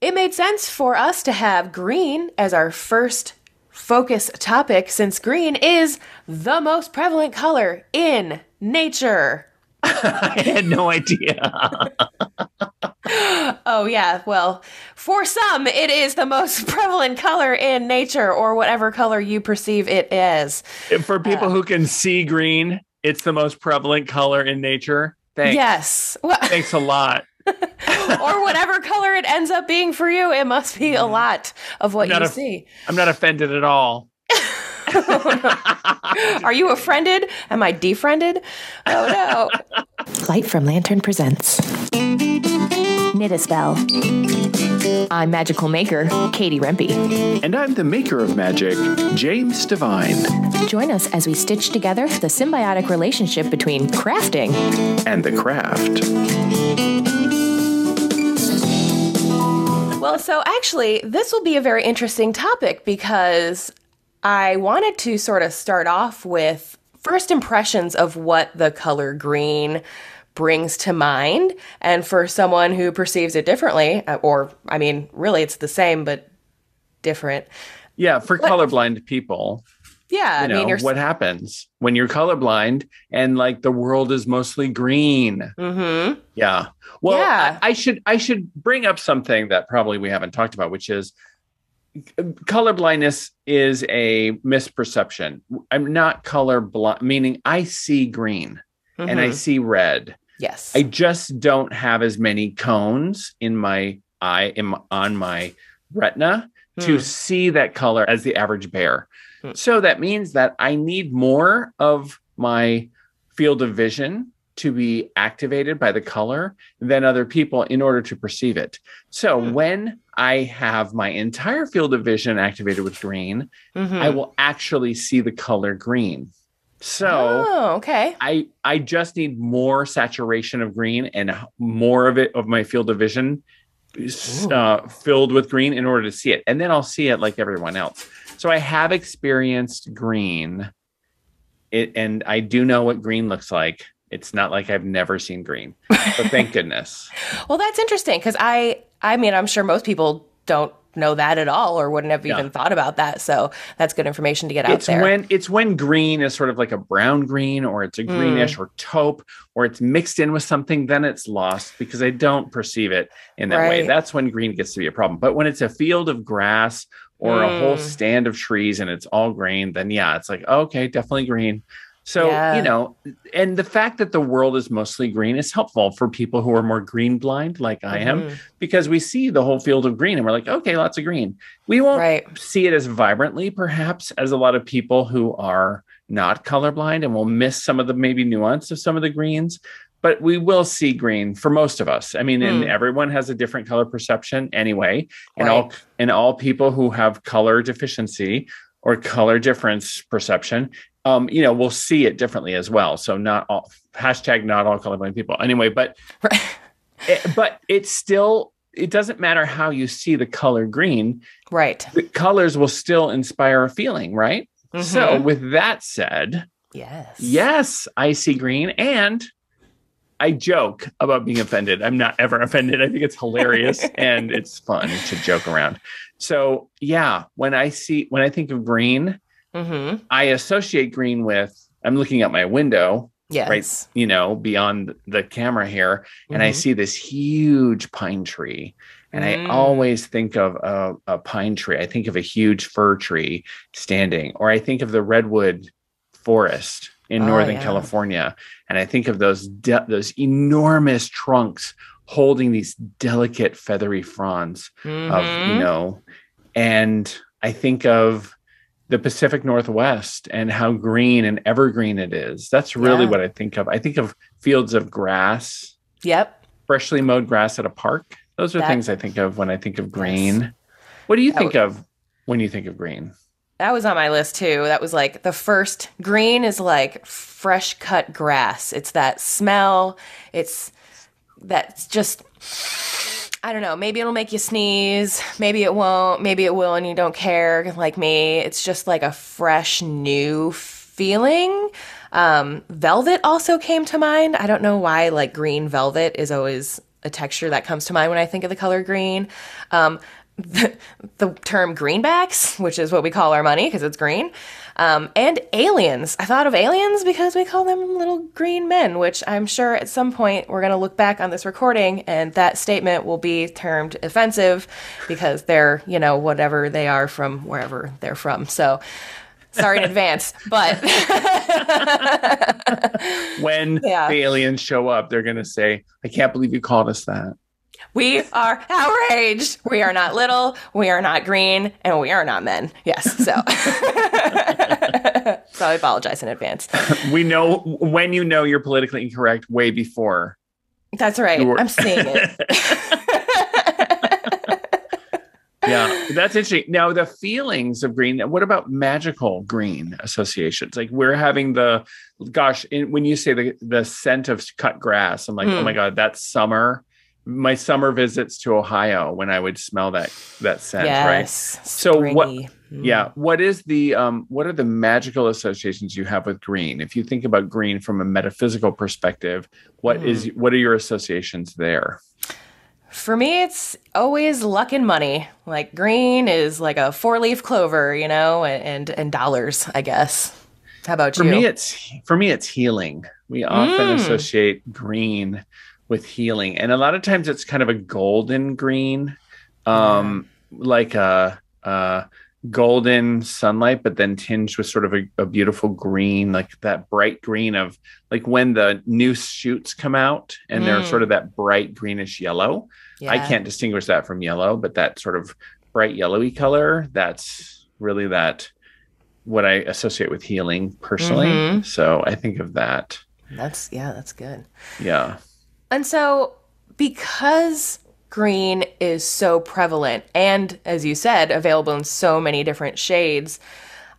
it made sense for us to have green as our first focus topic since green is the most prevalent color in nature. I had no idea. oh, yeah. Well, for some, it is the most prevalent color in nature or whatever color you perceive it as. For people uh, who can see green, it's the most prevalent color in nature. Thanks. Yes. Well, Thanks a lot. or whatever color it ends up being for you, it must be a mm-hmm. lot of what you a, see. I'm not offended at all. Are you offended? Am I defriended? Oh no. Light from Lantern presents Knit a Spell. I'm magical maker, Katie Rempe. And I'm the maker of magic, James Devine. Join us as we stitch together the symbiotic relationship between crafting and the craft. Well, so actually, this will be a very interesting topic because I wanted to sort of start off with first impressions of what the color green brings to mind. And for someone who perceives it differently, uh, or I mean, really, it's the same, but different. Yeah, for colorblind people. Yeah, you know, I mean, what happens when you're colorblind and like the world is mostly green? Mm-hmm. Yeah. Well, yeah. I, I should I should bring up something that probably we haven't talked about, which is color blindness is a misperception. I'm not color blind, meaning I see green mm-hmm. and I mm-hmm. see red. Yes. I just don't have as many cones in my eye, in, on my retina to hmm. see that color as the average bear. Mm. So that means that I need more of my field of vision to be activated by the color than other people in order to perceive it. So mm. when I have my entire field of vision activated with green, mm-hmm. I will actually see the color green. So oh, okay. I I just need more saturation of green and more of it of my field of vision uh, filled with green in order to see it, and then I'll see it like everyone else. So I have experienced green, it, and I do know what green looks like. It's not like I've never seen green, but thank goodness. well, that's interesting because I, I mean, I'm sure most people don't know that at all or wouldn't have yeah. even thought about that. So that's good information to get out it's there. When it's when green is sort of like a brown green or it's a greenish mm. or taupe or it's mixed in with something, then it's lost because I don't perceive it in that right. way. That's when green gets to be a problem. But when it's a field of grass or mm. a whole mm. stand of trees and it's all green, then yeah, it's like, okay, definitely green. So, yeah. you know, and the fact that the world is mostly green is helpful for people who are more green blind, like I mm-hmm. am, because we see the whole field of green and we're like, okay, lots of green. We won't right. see it as vibrantly, perhaps, as a lot of people who are not colorblind and will miss some of the maybe nuance of some of the greens. But we will see green for most of us. I mean, mm. and hmm. everyone has a different color perception anyway. And right. all and all people who have color deficiency or color difference perception um, you know, we'll see it differently as well. So not all hashtag not all colorblind people. Anyway, but right. it, but it's still it doesn't matter how you see the color green. Right. The colors will still inspire a feeling, right? Mm-hmm. So with that said, yes. Yes, I see green and I joke about being offended. I'm not ever offended. I think it's hilarious and it's fun to joke around. So, yeah, when I see when I think of green, Mm-hmm. I associate green with, I'm looking out my window, yes. right, you know, beyond the camera here, and mm-hmm. I see this huge pine tree. And mm. I always think of a, a, pine tree. I think of a huge fir tree standing, or I think of the redwood forest in oh, Northern yeah. California, and I think of those de- those enormous trunks holding these delicate feathery fronds mm-hmm. of you mm-hmm. know, and I think of the Pacific Northwest and how green and evergreen it is. That's really yeah. what I think of. I think of fields of grass. Yep. Freshly mowed grass at a park. Those are that, things I think of when I think of green. Yes. What do you think of when you think of green? That was on my list too. That was like the first green is like fresh cut grass. It's that smell. It's that's just I don't know, maybe it'll make you sneeze, maybe it won't, maybe it will and you don't care like me. It's just like a fresh new feeling. Um, velvet also came to mind. I don't know why like green velvet is always a texture that comes to mind when I think of the color green. Um, the, the, term greenbacks, which is what we call our money because it's green, um, and aliens. I thought of aliens because we call them little green men, which I'm sure at some point we're going to look back on this recording and that statement will be termed offensive because they're, you know, whatever they are from wherever they're from. So, sorry in advance, but when yeah. the aliens show up, they're going to say, I can't believe you called us that. We are outraged. We are not little. We are not green, and we are not men. Yes. So, so I apologize in advance. We know when you know you're politically incorrect way before. That's right. I'm seeing it. yeah, that's interesting. Now, the feelings of green. What about magical green associations? Like we're having the, gosh, in, when you say the the scent of cut grass, I'm like, mm. oh my hmm. god, that's summer my summer visits to Ohio when I would smell that that scent, yes, right? So what mm. yeah, what is the um what are the magical associations you have with green? If you think about green from a metaphysical perspective, what mm. is what are your associations there? For me, it's always luck and money. Like green is like a four-leaf clover, you know, and and dollars, I guess. How about for you? For me, it's for me, it's healing. We often mm. associate green with healing. And a lot of times it's kind of a golden green, um, yeah. like a, a, golden sunlight, but then tinged with sort of a, a, beautiful green, like that bright green of like when the new shoots come out and mm. they're sort of that bright greenish yellow. Yeah. I can't distinguish that from yellow, but that sort of bright yellowy color, that's really that what I associate with healing personally. Mm-hmm. So I think of that. That's yeah, that's good. Yeah. And so, because green is so prevalent and, as you said, available in so many different shades,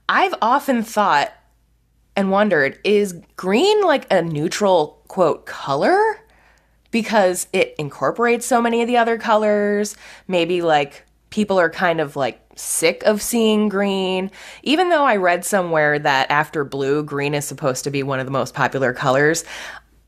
I've often thought and wondered is green like a neutral, quote, color? Because it incorporates so many of the other colors. Maybe like people are kind of like sick of seeing green. Even though I read somewhere that after blue, green is supposed to be one of the most popular colors,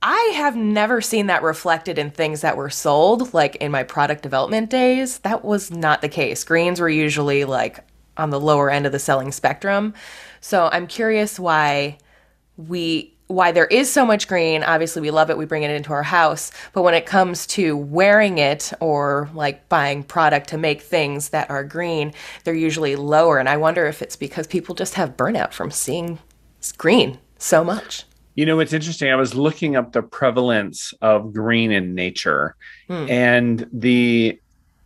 I have never seen that reflected in things that were sold, like in my product development days. That was not the case. Greens were usually like on the lower end of the selling spectrum. So I'm curious why we why there is so much green. Obviously, we love it. We bring it into our house. But when it comes to wearing it or like buying product to make things that are green, they're usually lower. And I wonder if it's because people just have burnout from seeing green so much. You know, it's interesting. I was looking up the prevalence of green in nature, hmm. and the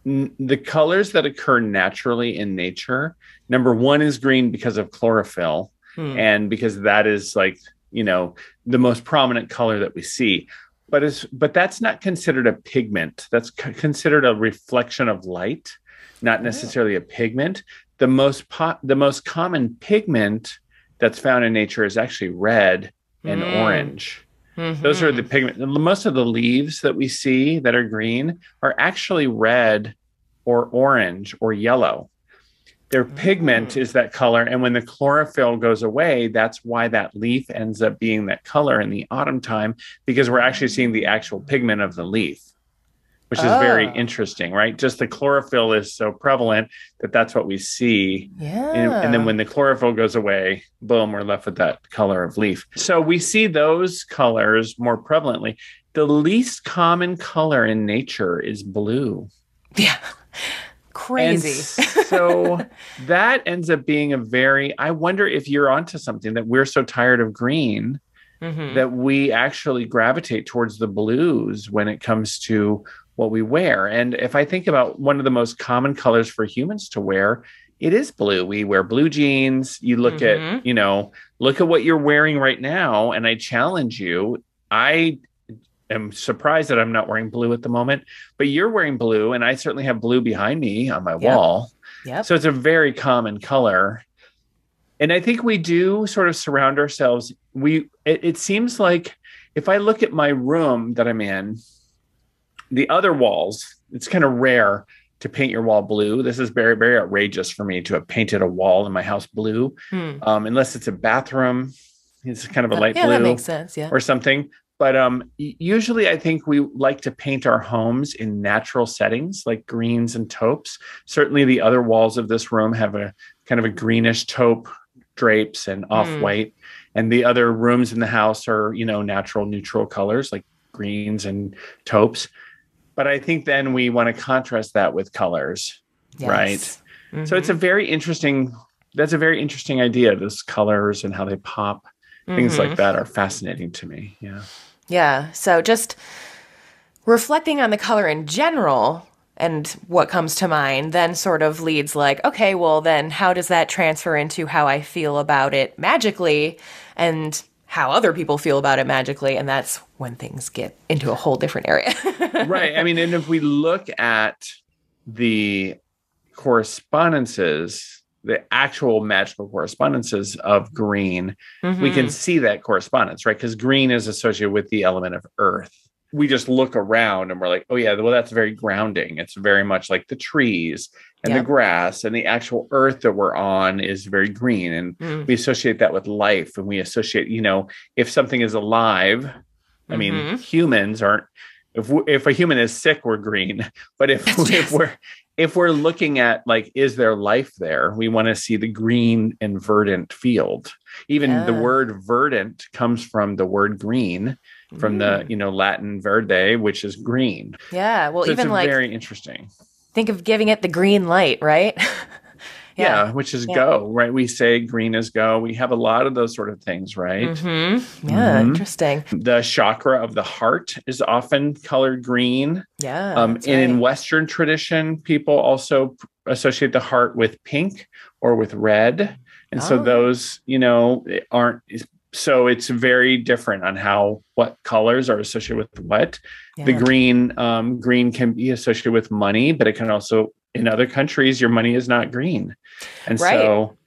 the colors that occur naturally in nature. Number one is green because of chlorophyll, hmm. and because that is like you know the most prominent color that we see. But is but that's not considered a pigment. That's c- considered a reflection of light, not oh. necessarily a pigment. The most po- the most common pigment that's found in nature is actually red and mm. orange. Mm-hmm. Those are the pigment. Most of the leaves that we see that are green are actually red or orange or yellow. Their mm. pigment is that color. And when the chlorophyll goes away, that's why that leaf ends up being that color in the autumn time, because we're actually seeing the actual pigment of the leaf which is oh. very interesting, right? Just the chlorophyll is so prevalent that that's what we see. Yeah. And, and, then when the chlorophyll goes away, boom, we're left with that color of leaf. So we see those colors more prevalently. The least common color in nature is blue. Yeah. Crazy. so that ends up being a very, I wonder if you're onto something that we're so tired of green. Mm-hmm. That we actually gravitate towards the blues when it comes to what we wear. And if I think about one of the most common colors for humans to wear, it is blue. We wear blue jeans. You look mm-hmm. at, you know, look at what you're wearing right now. And I challenge you. I am surprised that I'm not wearing blue at the moment, but you're wearing blue. And I certainly have blue behind me on my yep. wall. Yep. So it's a very common color. And I think we do sort of surround ourselves. We, it, it seems like if I look at my room that I'm in, the other walls, it's kind of rare to paint your wall blue. This is very, very outrageous for me to have painted a wall in my house blue, hmm. um, unless it's a bathroom. It's kind of a light yeah, blue. That makes sense. Yeah. Or something. But um, usually, I think we like to paint our homes in natural settings like greens and taupes. Certainly, the other walls of this room have a kind of a greenish taupe drapes and off white. Mm. And the other rooms in the house are, you know, natural neutral colors like greens and taupes. But I think then we want to contrast that with colors, yes. right? Mm-hmm. So it's a mm-hmm. very interesting, that's a very interesting idea. Those colors and how they pop, mm-hmm. things like mm-hmm. that are fascinating to me. Yeah. Yeah. So just reflecting on the color in general and what comes to mind then sort of leads like, okay, well, then how does that transfer into how I feel about it magically and how other people feel about it magically? And that's when things get into a whole different area. right. I mean, and if we look at the correspondences the actual magical correspondences of green, mm-hmm. we can mm-hmm. see that correspondence, right? Because green is associated with the element of earth. We just look around and we're like, oh, yeah, well, that's very grounding. It's very much like the trees and yep. the grass and the actual earth that we're on is very green. And mm. we associate that with life. And we associate, you know, if something is alive, I mean, mm-hmm. humans aren't. If we, if a human is sick, we're green. But if if we're if we're looking at like is there life there we want to see the green and verdant field even yeah. the word verdant comes from the word green from mm. the you know latin verde which is green yeah well so even like very interesting think of giving it the green light right yeah, yeah which is yeah. go right we say green is go we have a lot of those sort of things right mm-hmm. yeah mm-hmm. interesting the chakra of the heart is often colored green yeah um, and right. in western tradition people also associate the heart with pink or with red and oh. so those you know aren't so it's very different on how what colors are associated with what yeah. the green um, green can be associated with money but it can also in other countries your money is not green and right. so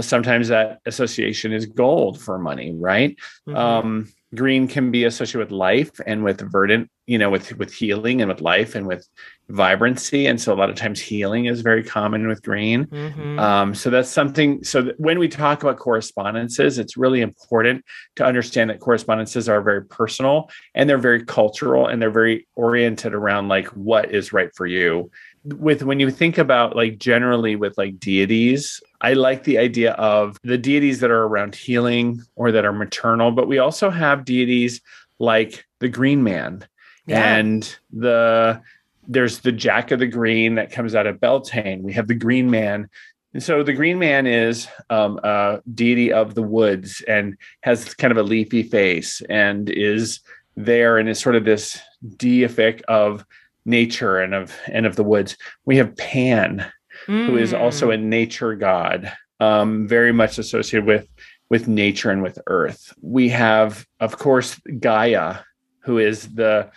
sometimes that association is gold for money right mm-hmm. um, green can be associated with life and with verdant you know with with healing and with life and with vibrancy. And so a lot of times healing is very common with green. Mm-hmm. um, so that's something so when we talk about correspondences it's really important to understand that correspondences are very personal and they're very cultural and they're very oriented around like what is right for you with when you think about like generally with like deities i like the idea of the deities that are around healing or that are maternal but we also have deities like the green man yeah. and the there's the jack of the green that comes out of beltane we have the green man and so the green man is um, a deity of the woods and has kind of a leafy face and is there and is sort of this deific of nature and of and of the woods. We have Pan, mm. who is also a nature god, um, very much associated with with nature and with earth. We have, of course, Gaia, who is the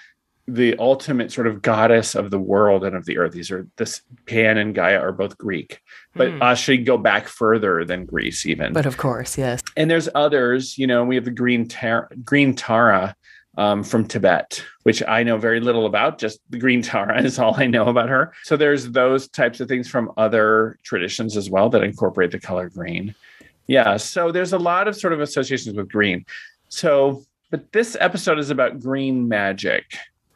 the ultimate sort of goddess of the world and of the earth. These are this Pan and Gaia are both Greek, but mm. actually go back further than Greece even. But of course, yes. And there's others. You know, we have the Green Tar- Green Tara, um, from Tibet, which I know very little about. Just the green Tara is all I know about her. So there's those types of things from other traditions as well that incorporate the color green. Yeah. So there's a lot of sort of associations with green. So, but this episode is about green magic.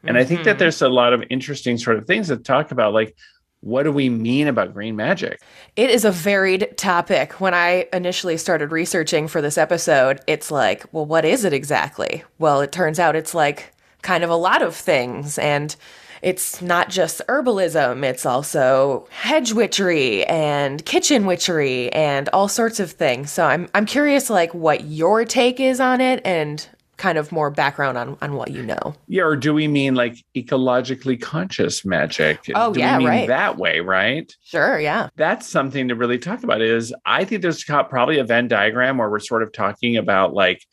And mm-hmm. I think that mm-hmm. there's a lot of interesting sort of things to talk about like what do we mean about green magic? It is a varied topic. When I initially started researching for this episode, it's like, well, what is it exactly? Well, it turns out it's like kind of a lot of things. And it's not just herbalism, it's also hedge witchery and kitchen witchery and all sorts of things. So I'm I'm curious like what your take is on it and kind of more background on, on what you know. Yeah, or do we mean like ecologically conscious magic? Oh, do yeah, right. That way, right? Sure, yeah. That's something to really talk about. Is I think there's probably a Venn diagram where we're sort of talking about like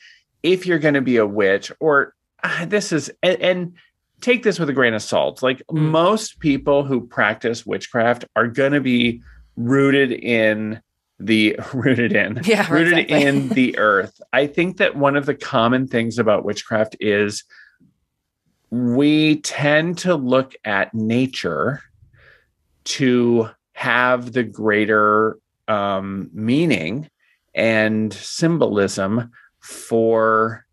if you're going to be a witch, or uh, this is and, and take this with a grain of salt. Like mm. most people who practice witchcraft are going to be rooted in the rooted in yeah rooted exactly. in the earth i think that one of the common things about witchcraft is we tend to look at nature to have the greater um, meaning and symbolism for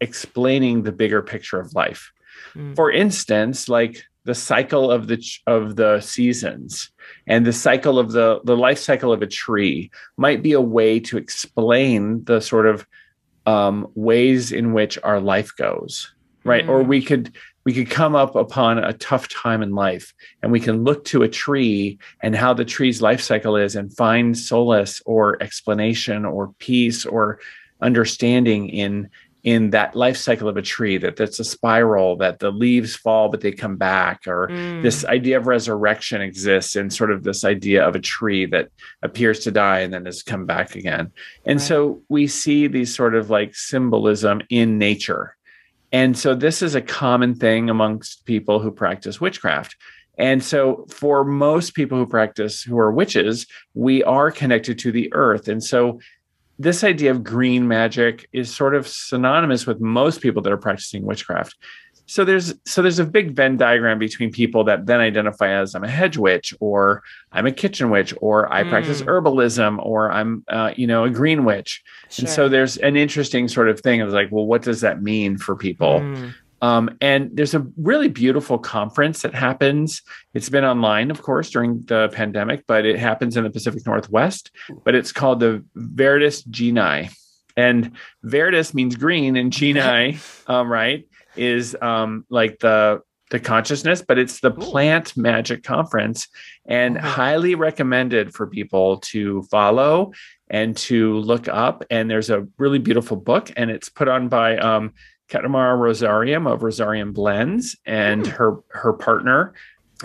explaining the bigger picture of life. Mm. For instance, like the cycle of the of the seasons and the cycle of the the life cycle of a tree might be a way to explain the sort of um, ways in which our life goes right mm. or we could we could come up upon a tough time in life and we can look to a tree and how the tree's life cycle is and find solace or explanation or peace or understanding in in that life cycle of a tree that that's a spiral that the leaves fall but they come back or mm. this idea of resurrection exists and sort of this idea of a tree that appears to die and then has come back again and right. so we see these sort of like symbolism in nature and so this is a common thing amongst people who practice witchcraft and so, for most people who practice who are witches, we are connected to the earth. And so, this idea of green magic is sort of synonymous with most people that are practicing witchcraft. So there's so there's a big Venn diagram between people that then identify as I'm a hedge witch or I'm a kitchen witch or I mm. practice herbalism or I'm uh, you know a green witch. Sure. And so there's an interesting sort of thing of like, well, what does that mean for people? Mm. Um, and there's a really beautiful conference that happens. It's been online, of course, during the pandemic, but it happens in the Pacific Northwest. But it's called the Viridis Genii. And Viridis means green, and Genii, um, right, is um, like the the consciousness, but it's the Plant Magic Conference, and uh-huh. highly recommended for people to follow and to look up. And there's a really beautiful book, and it's put on by um, Catamara Rosarium of Rosarium Blends and mm. her her partner.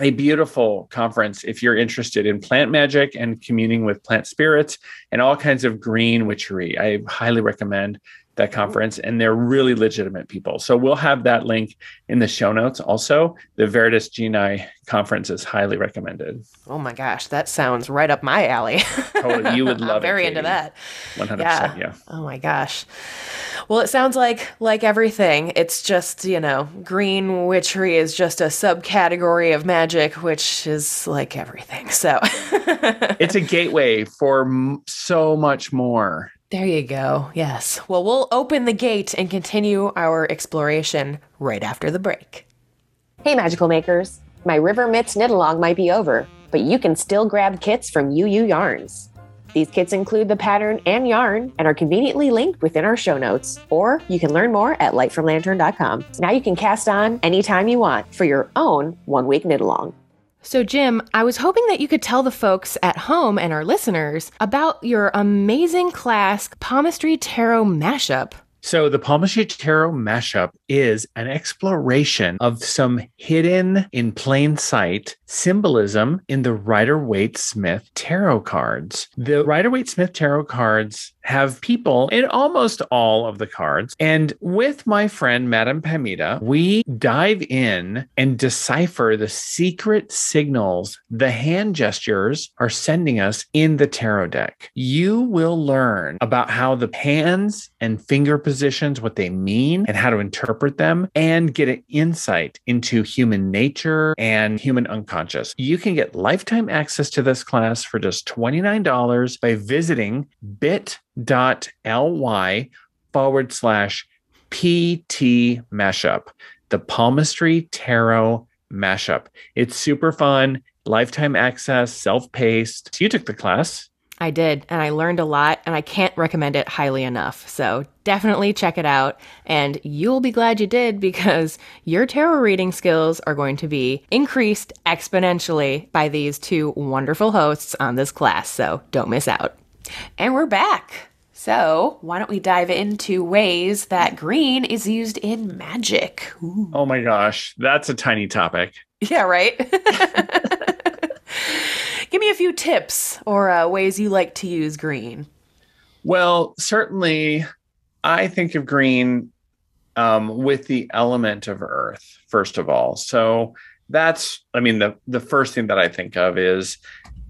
A beautiful conference if you're interested in plant magic and communing with plant spirits and all kinds of green witchery. I highly recommend that mm-hmm. conference and they're really legitimate people. So we'll have that link in the show notes also. The Viridis Genii conference is highly recommended. Oh my gosh, that sounds right up my alley. totally. You would love I'm very into that. 100%, yeah. yeah. Oh my gosh. Well, it sounds like like everything. It's just, you know, green witchery is just a subcategory of magic which is like everything. So It's a gateway for m- so much more. There you go. Yes. Well, we'll open the gate and continue our exploration right after the break. Hey, magical makers. My River Mitts knit along might be over, but you can still grab kits from UU Yarns. These kits include the pattern and yarn and are conveniently linked within our show notes, or you can learn more at lightfromlantern.com. Now you can cast on anytime you want for your own one week knit along. So, Jim, I was hoping that you could tell the folks at home and our listeners about your amazing class Palmistry Tarot mashup. So, the Palmistry Tarot mashup is an exploration of some hidden in plain sight symbolism in the Rider Waite Smith tarot cards. The Rider Waite Smith tarot cards have people in almost all of the cards. And with my friend, Madame Pamita, we dive in and decipher the secret signals the hand gestures are sending us in the tarot deck. You will learn about how the hands and finger positions, what they mean, and how to interpret them, and get an insight into human nature and human unconscious. You can get lifetime access to this class for just $29 by visiting bit bit.ly forward slash PT mashup, the palmistry tarot mashup. It's super fun, lifetime access, self paced. You took the class. I did, and I learned a lot, and I can't recommend it highly enough. So definitely check it out, and you'll be glad you did because your tarot reading skills are going to be increased exponentially by these two wonderful hosts on this class. So don't miss out. And we're back. So, why don't we dive into ways that green is used in magic? Ooh. Oh my gosh, that's a tiny topic. Yeah, right? Give me a few tips or uh, ways you like to use green. Well, certainly, I think of green um, with the element of earth, first of all. So, that's, I mean, the, the first thing that I think of is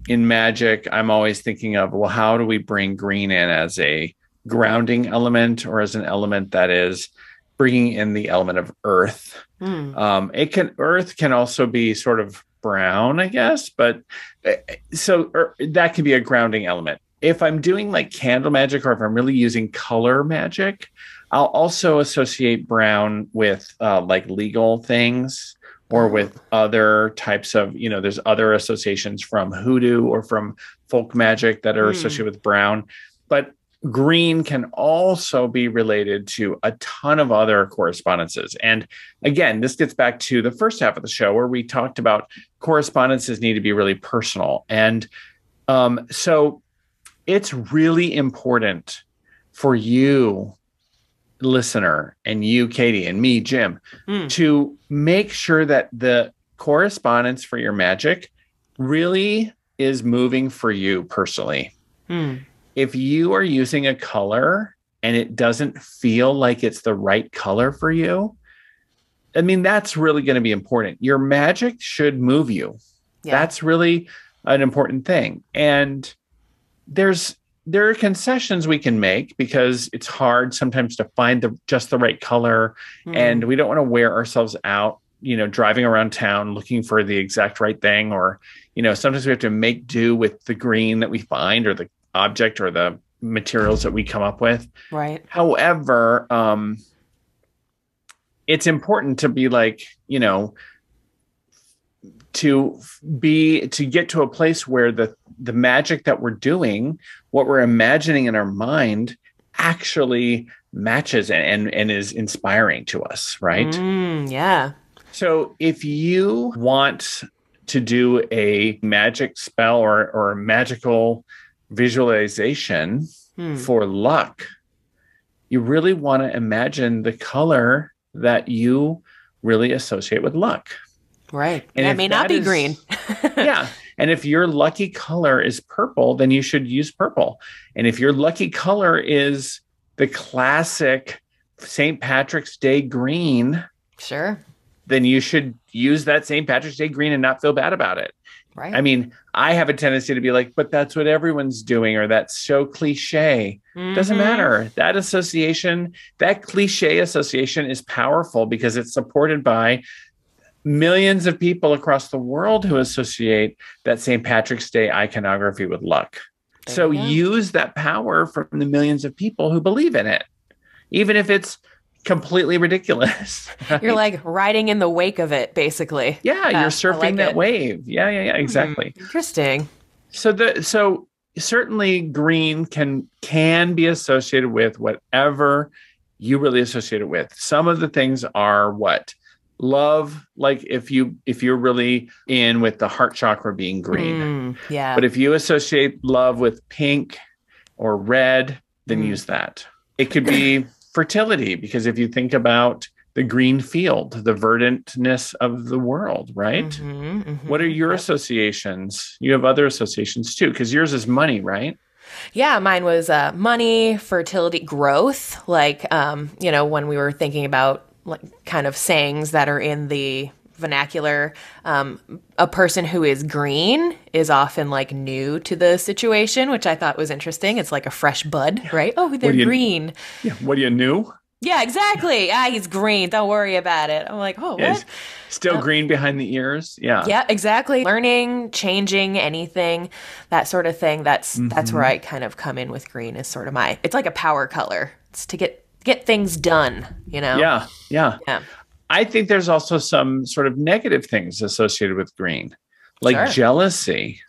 in magic, I'm always thinking of, well, how do we bring green in as a grounding element or as an element that is bringing in the element of earth? Mm. Um, it can, earth can also be sort of brown, I guess, but eh, so er, that can be a grounding element. If I'm doing like candle magic or if I'm really using color magic, I'll also associate brown with uh, like legal things or with other types of, you know, there's other associations from hoodoo or from folk magic that are Mm. associated with brown. But green can also be related to a ton of other correspondences. And again, this gets back to the first half of the show where we talked about correspondences need to be really personal. And um, so it's really important for you, listener, and you, Katie, and me, Jim, Mm. to make sure that the correspondence for your magic really is moving for you personally. Hmm. If you are using a color and it doesn't feel like it's the right color for you, I mean, that's really going to be important. Your magic should move you. Yeah. That's really an important thing. And there's there are concessions we can make because it's hard sometimes to find the just the right color Hmm. and we don't want to wear ourselves out you know driving around town looking for the exact right thing or you know sometimes we have to make do with the green that we find or the object or the materials that we come up with right. however um it's important to be like you know to be to get to a place where the the magic that we're doing what we're imagining in our mind actually matches and and, and is inspiring to us right Mm, yeah. so if you want to do a magic spell or or a magical visualization Hmm. for luck, you really want to imagine the color that you really associate with luck. Right. And if may not be is- green. yeah. And if your lucky color is purple, then you should use purple. And if your lucky color is the classic St. Patrick's Day green, Sure. then you should use that St. Patrick's Day green and not feel bad about it. Right. I mean, I have a tendency to be like, but that's what everyone's doing, or that's so cliche. Doesn't Mhm. matter. That association, that cliche association is powerful because it's supported by millions of people across the world who associate that St. Patrick's Day iconography with luck. There so use that power from the millions of people who believe in it, even if it's completely ridiculous. You're like riding in the wake of it, basically. yeah, Yeah, you're surfing like that it. wave. Yeah, yeah, yeah, exactly. Hmm, Interesting. So the so certainly green can can be associated with whatever you really associate it with. Some of the things are what love, like if you if you're really in with the heart chakra being green. Mm, yeah. But if you associate love with pink or red, then Mm. use that. It could be fertility because if you think about the green field, the verdantness of the world, right? Mhm, mhm. What are your Yep. associations? You have other associations too, because yours is money, right? Yeah, mine was uh, money, fertility, growth. Like, um, you know, when we were thinking about like kind of sayings that are in the vernacular, um, a person who is green is often like new to the situation, which I thought was interesting. It's like a fresh bud, right? Oh, they're you- green. Yeah. What do you new? Yeah, exactly. Ah, he's green. Don't worry about it. I'm like, oh, Yes. what? Still green behind the ears. Yeah. Yeah, exactly. Learning, changing, anything, that sort of thing. That's that's where I kind of come in with green is sort of my it's like a power color. It's to get get things done, you know? Yeah. Yeah. Yeah. I think there's also some sort of negative things associated with green, like Sure. jealousy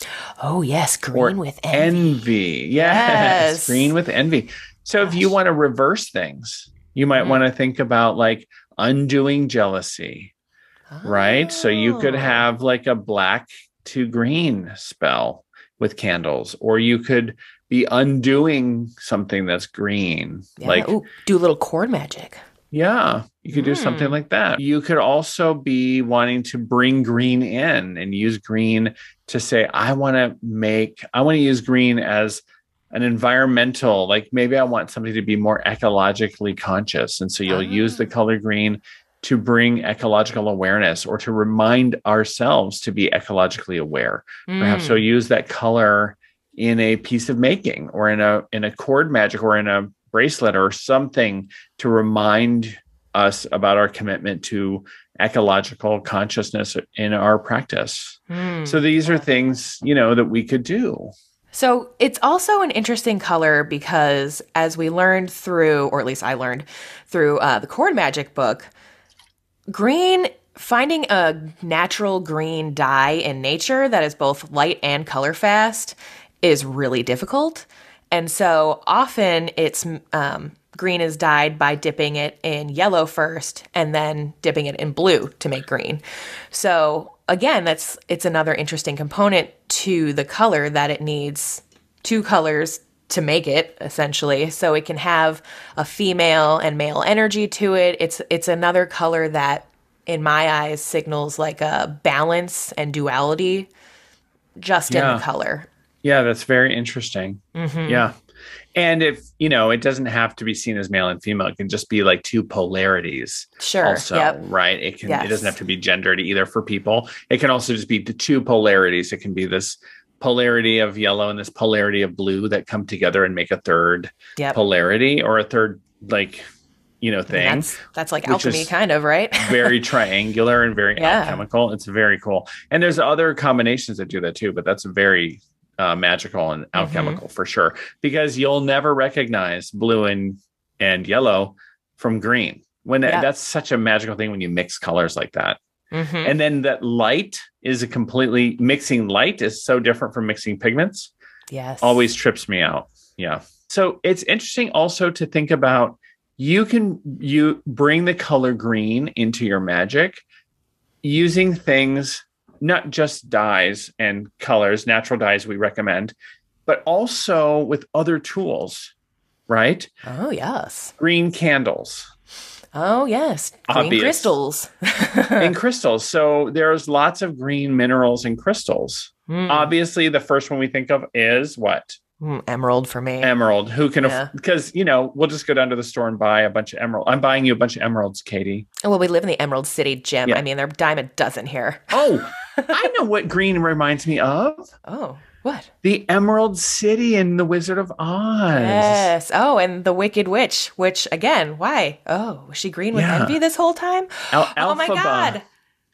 Oh yes, green with envy. envy. Yes. Yes. Green with envy. So if you want to reverse things, you might Mhm. want to think about like undoing jealousy. right? So you could Oh. have like a black to green spell with candles, or you could be undoing something that's green. Yeah, Like, ooh, do a little cord magic. yeah, you could do something Hmm. like that. You could also be wanting to bring green in and use green to say, I want to make, I want to use green as an environmental, like maybe I want somebody to be more ecologically conscious. And so you'll use the Ah. color green to bring ecological awareness or to remind ourselves to be ecologically aware. Perhaps Mm. so use that color in a piece of making or in a in a cord magic or in a bracelet or something to remind us about our commitment to ecological consciousness in our practice. Mm. So these are things, you know, that we could do. So it's also an interesting color because as we learned through, or at least I learned through uh, the Cord Magic book, green, finding a natural green dye in nature that is both light and color fast is really difficult. And so often it's um, green is dyed by dipping it in yellow first and then dipping it in blue to make green. So again, that's it's another interesting component to the color that it needs two colors to make it essentially. So it can have a female and male energy to it. It's it's another color that in my eyes signals like a balance and duality just yeah. in the color. Yeah that's very interesting. Mm-hmm. yeah. And if you know it doesn't have to be seen as male and female. It can just be like two polarities sure. also yep. right? It can yes. it doesn't have to be gendered either for people. It can also just be the two polarities. It can be this polarity of yellow and this polarity of blue that come together and make a third yep. polarity or a third like you know thing I mean, that's, that's like alchemy kind of right very triangular and very yeah. alchemical it's very cool and there's other combinations that do that too but that's very uh, magical and mm-hmm. alchemical mm-hmm. for sure because you'll never recognize blue and and yellow from green when yeah. that's such a magical thing when you mix colors like that mm-hmm. and then that light is a completely mixing light is so different from mixing pigments yes always trips me out yeah so it's interesting also to think about you can you bring the color green into your magic using things not just dyes and colors, natural dyes we recommend, but also with other tools, right? Oh, yes. Green candles. Oh, yes. Green Obvious. crystals. in crystals. So there's lots of green minerals and crystals. Mm. Obviously, the first one we think of is what? Mm, emerald for me. Emerald. Who can yeah. because you know we'll just go down to the store and buy a bunch of emerald. I'm buying you a bunch of emeralds, Katie. Oh, well, we live in the Emerald City, Jim. Yeah. I mean, they're dime a dozen here. Oh, I know what green reminds me of. Oh, what? The Emerald City in The Wizard of Oz. Yes. Oh, and the Wicked Witch. Which again, why? Oh, was she green with yeah. envy this whole time? Al- oh my God.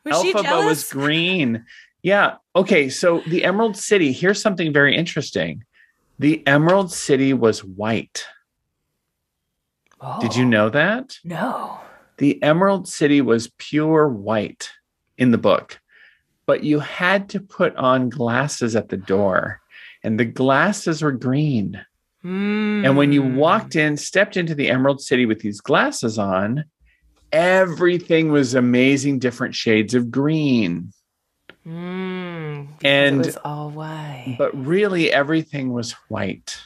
Was Elphaba she jealous? was green. Yeah. Okay. So the Emerald City. Here's something very interesting the Emerald City was white. Oh, Did you oh. know that? No. The Emerald City was pure white in the book, but you had to put on glasses at the door, and the glasses were green. Mm. And when you walked in, stepped into the Emerald City with these glasses on, everything was amazing, different shades of green. Mm, and it was all white. But really everything was white.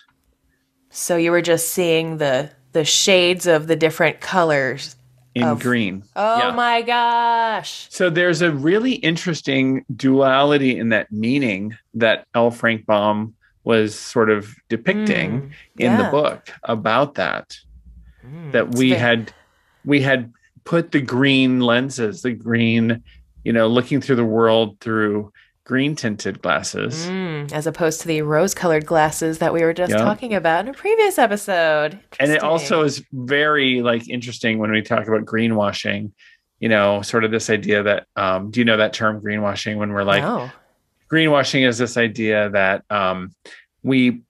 So you were just seeing the the shades of the different colors in of, green. Oh yeah. my gosh. So there's a really interesting duality in that meaning that L. Frank Baum was sort of depicting mm, in yeah. the book about that. Mm, that we had we had put the green lenses, the green you know, looking through the world through green tinted glasses. Mm, as opposed to the rose colored glasses that we were just yep. talking about in a previous episode. And it also is very like interesting when we talk about greenwashing, you know, sort of this idea that um, do you know that term greenwashing when we're like no. greenwashing is this idea that um, we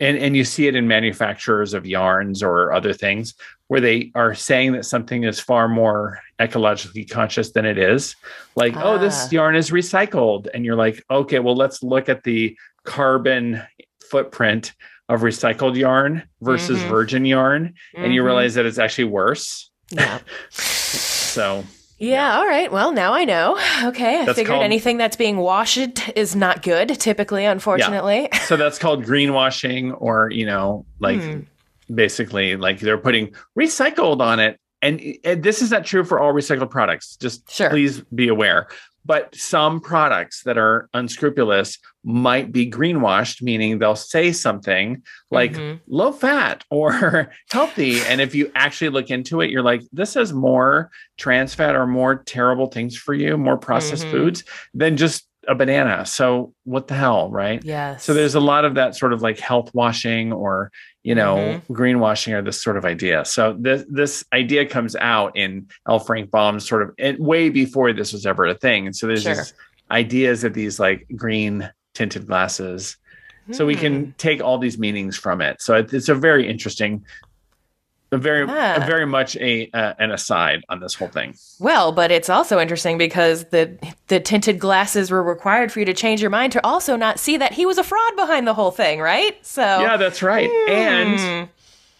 and and you see it in manufacturers of yarns or other things where they are saying that something is far more ecologically conscious than it is like ah. oh this ah. yarn is recycled and you're like okay well let's look at the carbon footprint of recycled yarn versus mm-hmm. virgin yarn mm-hmm. and you mm-hmm. realize that it's actually worse yeah so yeah, all right. Well, now I know. Okay. I that's figured called, anything that's being washed is not good, typically, unfortunately. Yeah. So that's called greenwashing, or, you know, like hmm. Basically like they're putting recycled on it. And, and, this is not true for all recycled products. Just sure. please be aware but some products that are unscrupulous might be greenwashed meaning they'll say something like mm-hmm. low fat or healthy and if you actually look into it you're like this has more trans fat or more terrible things for you more processed mm-hmm. foods than just a banana so what the hell right yes so there's a lot of that sort of like health washing or you know, mm-hmm. greenwashing or this sort of idea. So this this idea comes out in L. Frank Baum's sort of and way before this was ever a thing. And so there's sure. these ideas of these like green tinted glasses So we Hmm. can take all these meanings from it. So it- it's a very interesting, a very, a very much a uh, an aside on this whole thing. Well, but it's also interesting because the the tinted glasses were required for you to change your mind to also not see that he was a fraud behind the whole thing, right? So Yeah, that's right. And Hmm.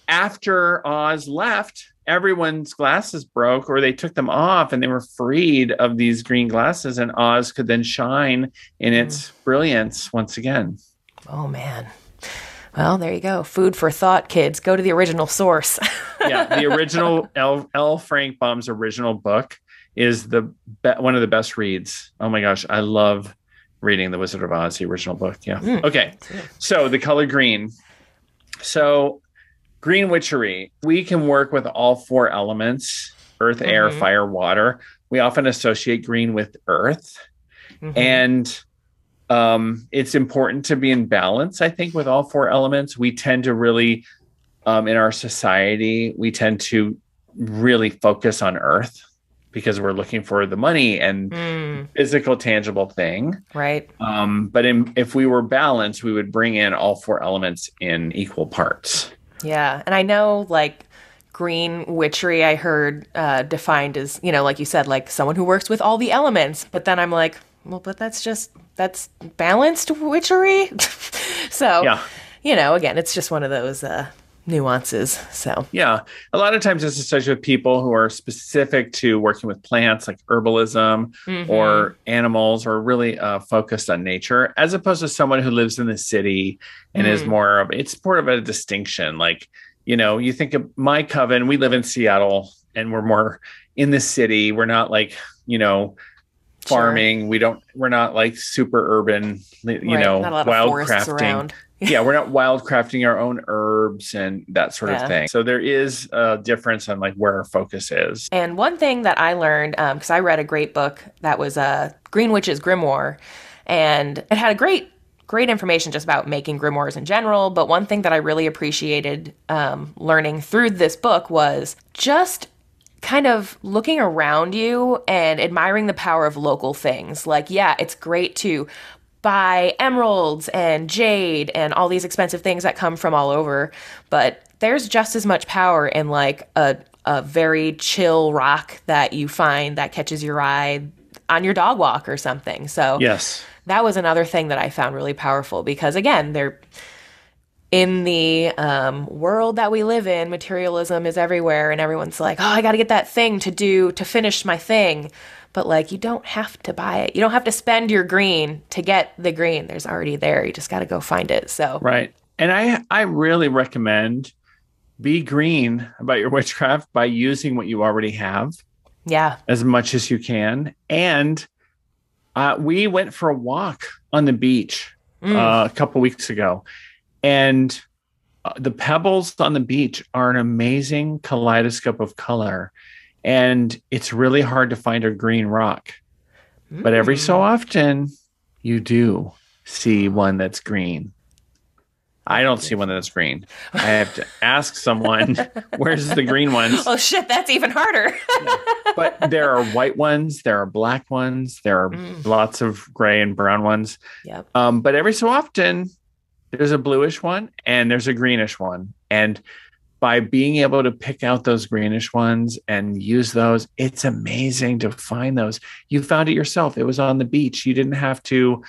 after Oz left, everyone's glasses broke or they took them off and they were freed of these green glasses and Oz could then shine in its brilliance once again. Oh man. Well, there you go. Food for thought, kids. Go to the original source. Yeah, the original L. L. Frank Baum's original book is the be- one of the best reads. Oh my gosh, I love reading The Wizard of Oz, the original book. Yeah. Mm. Okay. So the color green. So green witchery, we can work with all four elements earth, air, Mhm. fire, water. We often associate green with earth. Mhm. And um, it's important to be in balance, I think, with all four elements. We tend to really, um, in our society, we tend to really focus on earth because we're looking for the money and Mm, physical, tangible thing. right. Um, but in, if we were balanced, we would bring in all four elements in equal parts. Yeah. And I know like green witchery I heard uh, defined as, you know, like you said, like someone who works with all the elements. But then I'm like, well, but that's just that's balanced witchery. so Yeah. you know, again, it's just one of those uh nuances. So Yeah. A lot of times it's associated with people who are specific to working with plants like herbalism mhm. or animals or really uh, focused on nature as opposed to someone who lives in the city and is Mm. more of it's more of a distinction like you know you think of my coven we live in seattle and we're more in the city we're not like you know Sure. farming we don't we're not like super urban you Right, know not a lot of wild crafting yeah we're not wild crafting our own herbs and that sort Yeah. of thing so there is a difference on like where our focus is And one thing that I learned, because I read a great book that was uh, Green Witch's Grimoire, and it had a great, great information just about making grimoires in general. But one thing that I really appreciated um, learning through this book was just kind of looking around you and admiring the power of local things. Like, yeah, it's great to buy emeralds and jade and all these expensive things that come from all over, but there's just as much power in like a a very chill rock that you find that catches your eye on your dog walk or something. So yes that was another thing that I found really powerful because again, they're in the um, world that we live in, materialism is everywhere, and everyone's like, "Oh, I got to get that thing to do to finish my thing," but like, you don't have to buy it. You don't have to spend your green to get the green. There's already there. You just got to go find it. So, Right. And I I really recommend be green about your witchcraft by using what you already have yeah, as much as you can. And uh, we went for a walk on the beach Mm. uh, a couple weeks ago, and uh, the pebbles on the beach are an amazing kaleidoscope of color. And it's really hard to find a green rock, but every so Mm. often you do see one that's green. I don't see one that's green. I have to ask someone, where's the green ones? Oh shit, that's even harder. But there are white ones, there are black ones, there are Mm. lots of gray and brown ones. yep. Um, but every so often, there's a bluish one and there's a greenish one. And by being able to pick out those greenish ones and use those, it's amazing to find those. You found it yourself. It was on the beach. You didn't have to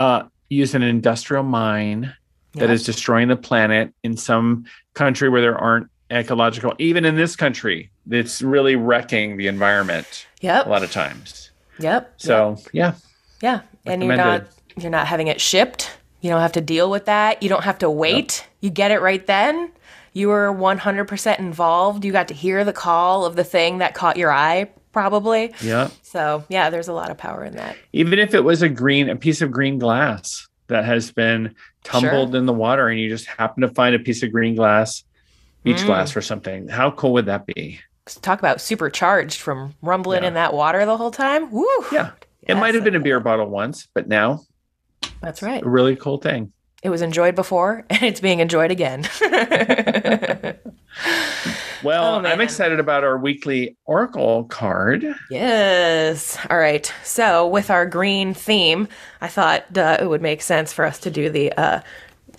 uh, use an industrial mine that Yep. is destroying the planet in some country where there aren't ecological, even in this country, it's really wrecking the environment Yep. a lot of times. Yep. So, yeah. Yeah, and you're not you're not having it shipped. You don't have to deal with that. You don't have to wait. You get it right then. You were 100% involved. You got to hear the call of the thing that caught your eye probably. Yeah. So, yeah, there's a lot of power in that. even if it was a green a piece of green glass that has been tumbled in the water and you just happen to find a piece of green glass beach Mm. glass or something how cool would that be Talk about supercharged from rumbling Yeah. in that water the whole time. Woo! yeah it might have been a beer bottle once but now That's right. a really cool thing It was enjoyed before and it's being enjoyed again. Well, Oh, I'm excited about our weekly Oracle card. Yes. All right. So, with our green theme, I thought uh, it would make sense for us to do the uh,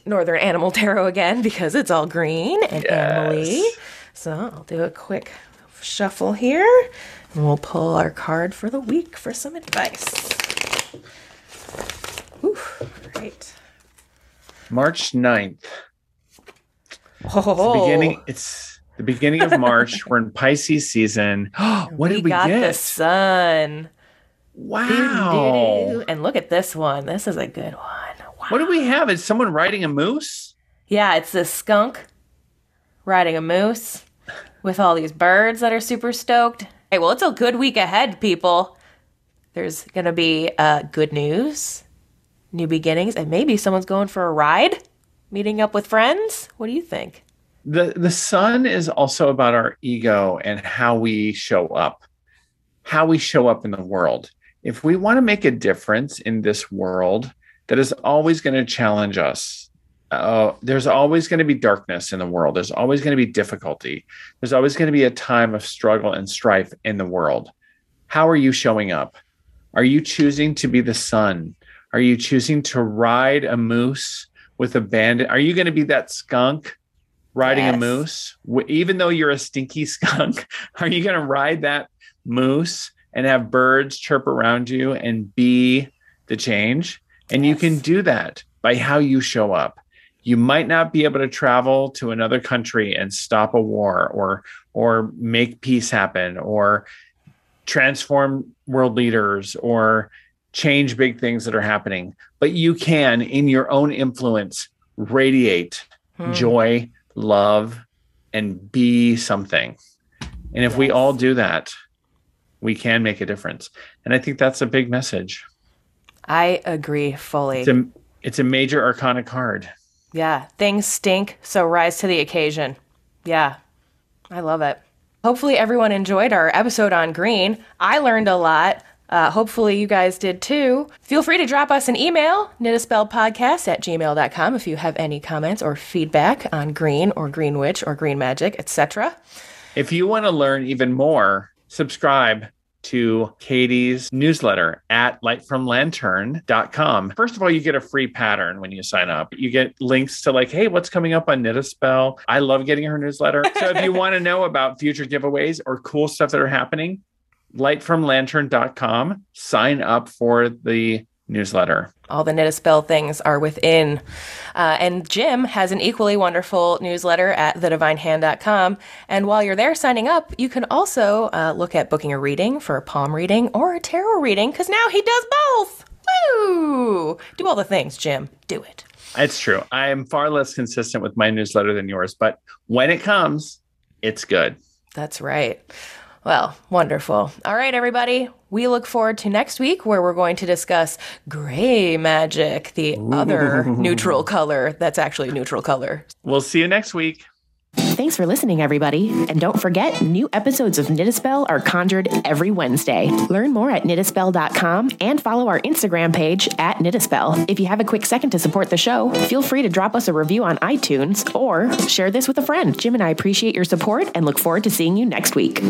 Northern Animal Tarot again because it's all green and animally. So, I'll do a quick shuffle here and we'll pull our card for the week for some advice. March 9th. Oh, Beginning it's the beginning of March. We're in Pisces season. what did we got get? the sun. Wow. Doo-doo-doo. And look at this one. This is a good one. Wow. What do we have? Is someone riding a moose? Yeah, it's this skunk riding a moose with all these birds that are super stoked. Hey, well, it's a good week ahead, people. There's going to be uh, good news, new beginnings, and maybe someone's going for a ride, meeting up with friends. What do you think? The the sun is also about our ego and how we show up. How we show up in the world. If we want to make a difference in this world that is always going to challenge us, uh, there's always going to be darkness in the world. There's always going to be difficulty. There's always going to be a time of struggle and strife in the world. How are you showing up? Are you choosing to be the sun? Are you choosing to ride a moose with a bandit? Are you going to be that skunk riding a moose? Even though you're a stinky skunk, are you going to ride that moose and have birds chirp around you and be the change? And you can do that by how you show up. You might not be able to travel to another country and stop a war or or make peace happen or transform world leaders or change big things that are happening, but you can in your own influence radiate Hmm. joy, love and be something. And if we all do that, we can make a difference. And I think that's a big message. I agree fully. It's a it's a major arcana card. Yeah, things stink, so rise to the occasion. Yeah, I love it. Hopefully, everyone enjoyed our episode on green. I learned a lot. Uh, hopefully, you guys did too. Feel free to drop us an email, knitaspellpodcast at gmail.com, if you have any comments or feedback on green or green witch or green magic, etc. If you want to learn even more, subscribe to Katie's newsletter at lightfromlantern.com. First of all, you get a free pattern when you sign up. You get links to like, hey, what's coming up on Knit a Spell? I love getting her newsletter. So if you want to know about future giveaways or cool stuff that are happening, lightfromlantern.com, sign up for the newsletter. All the knit a spell things are within. Uh, and Jim has an equally wonderful newsletter at thedivinehand.com. And while you're there signing up, you can also uh, look at booking a reading for a palm reading or a tarot reading because now he does both. Woo! Do all the things, Jim. Do it. It's true. I am far less consistent with my newsletter than yours, but when it comes, it's good. That's right. Well, wonderful. All right, everybody. We look forward to next week where we're going to discuss gray magic, the other neutral color that's actually a neutral color. We'll see you next week. Thanks for listening, everybody. And don't forget, new episodes of Knitaspell are conjured every Wednesday. Learn more at knitaspell.com and follow our Instagram page at Knitaspell. If you have a quick second to support the show, feel free to drop us a review on iTunes or share this with a friend. Jim and I appreciate your support and look forward to seeing you next week.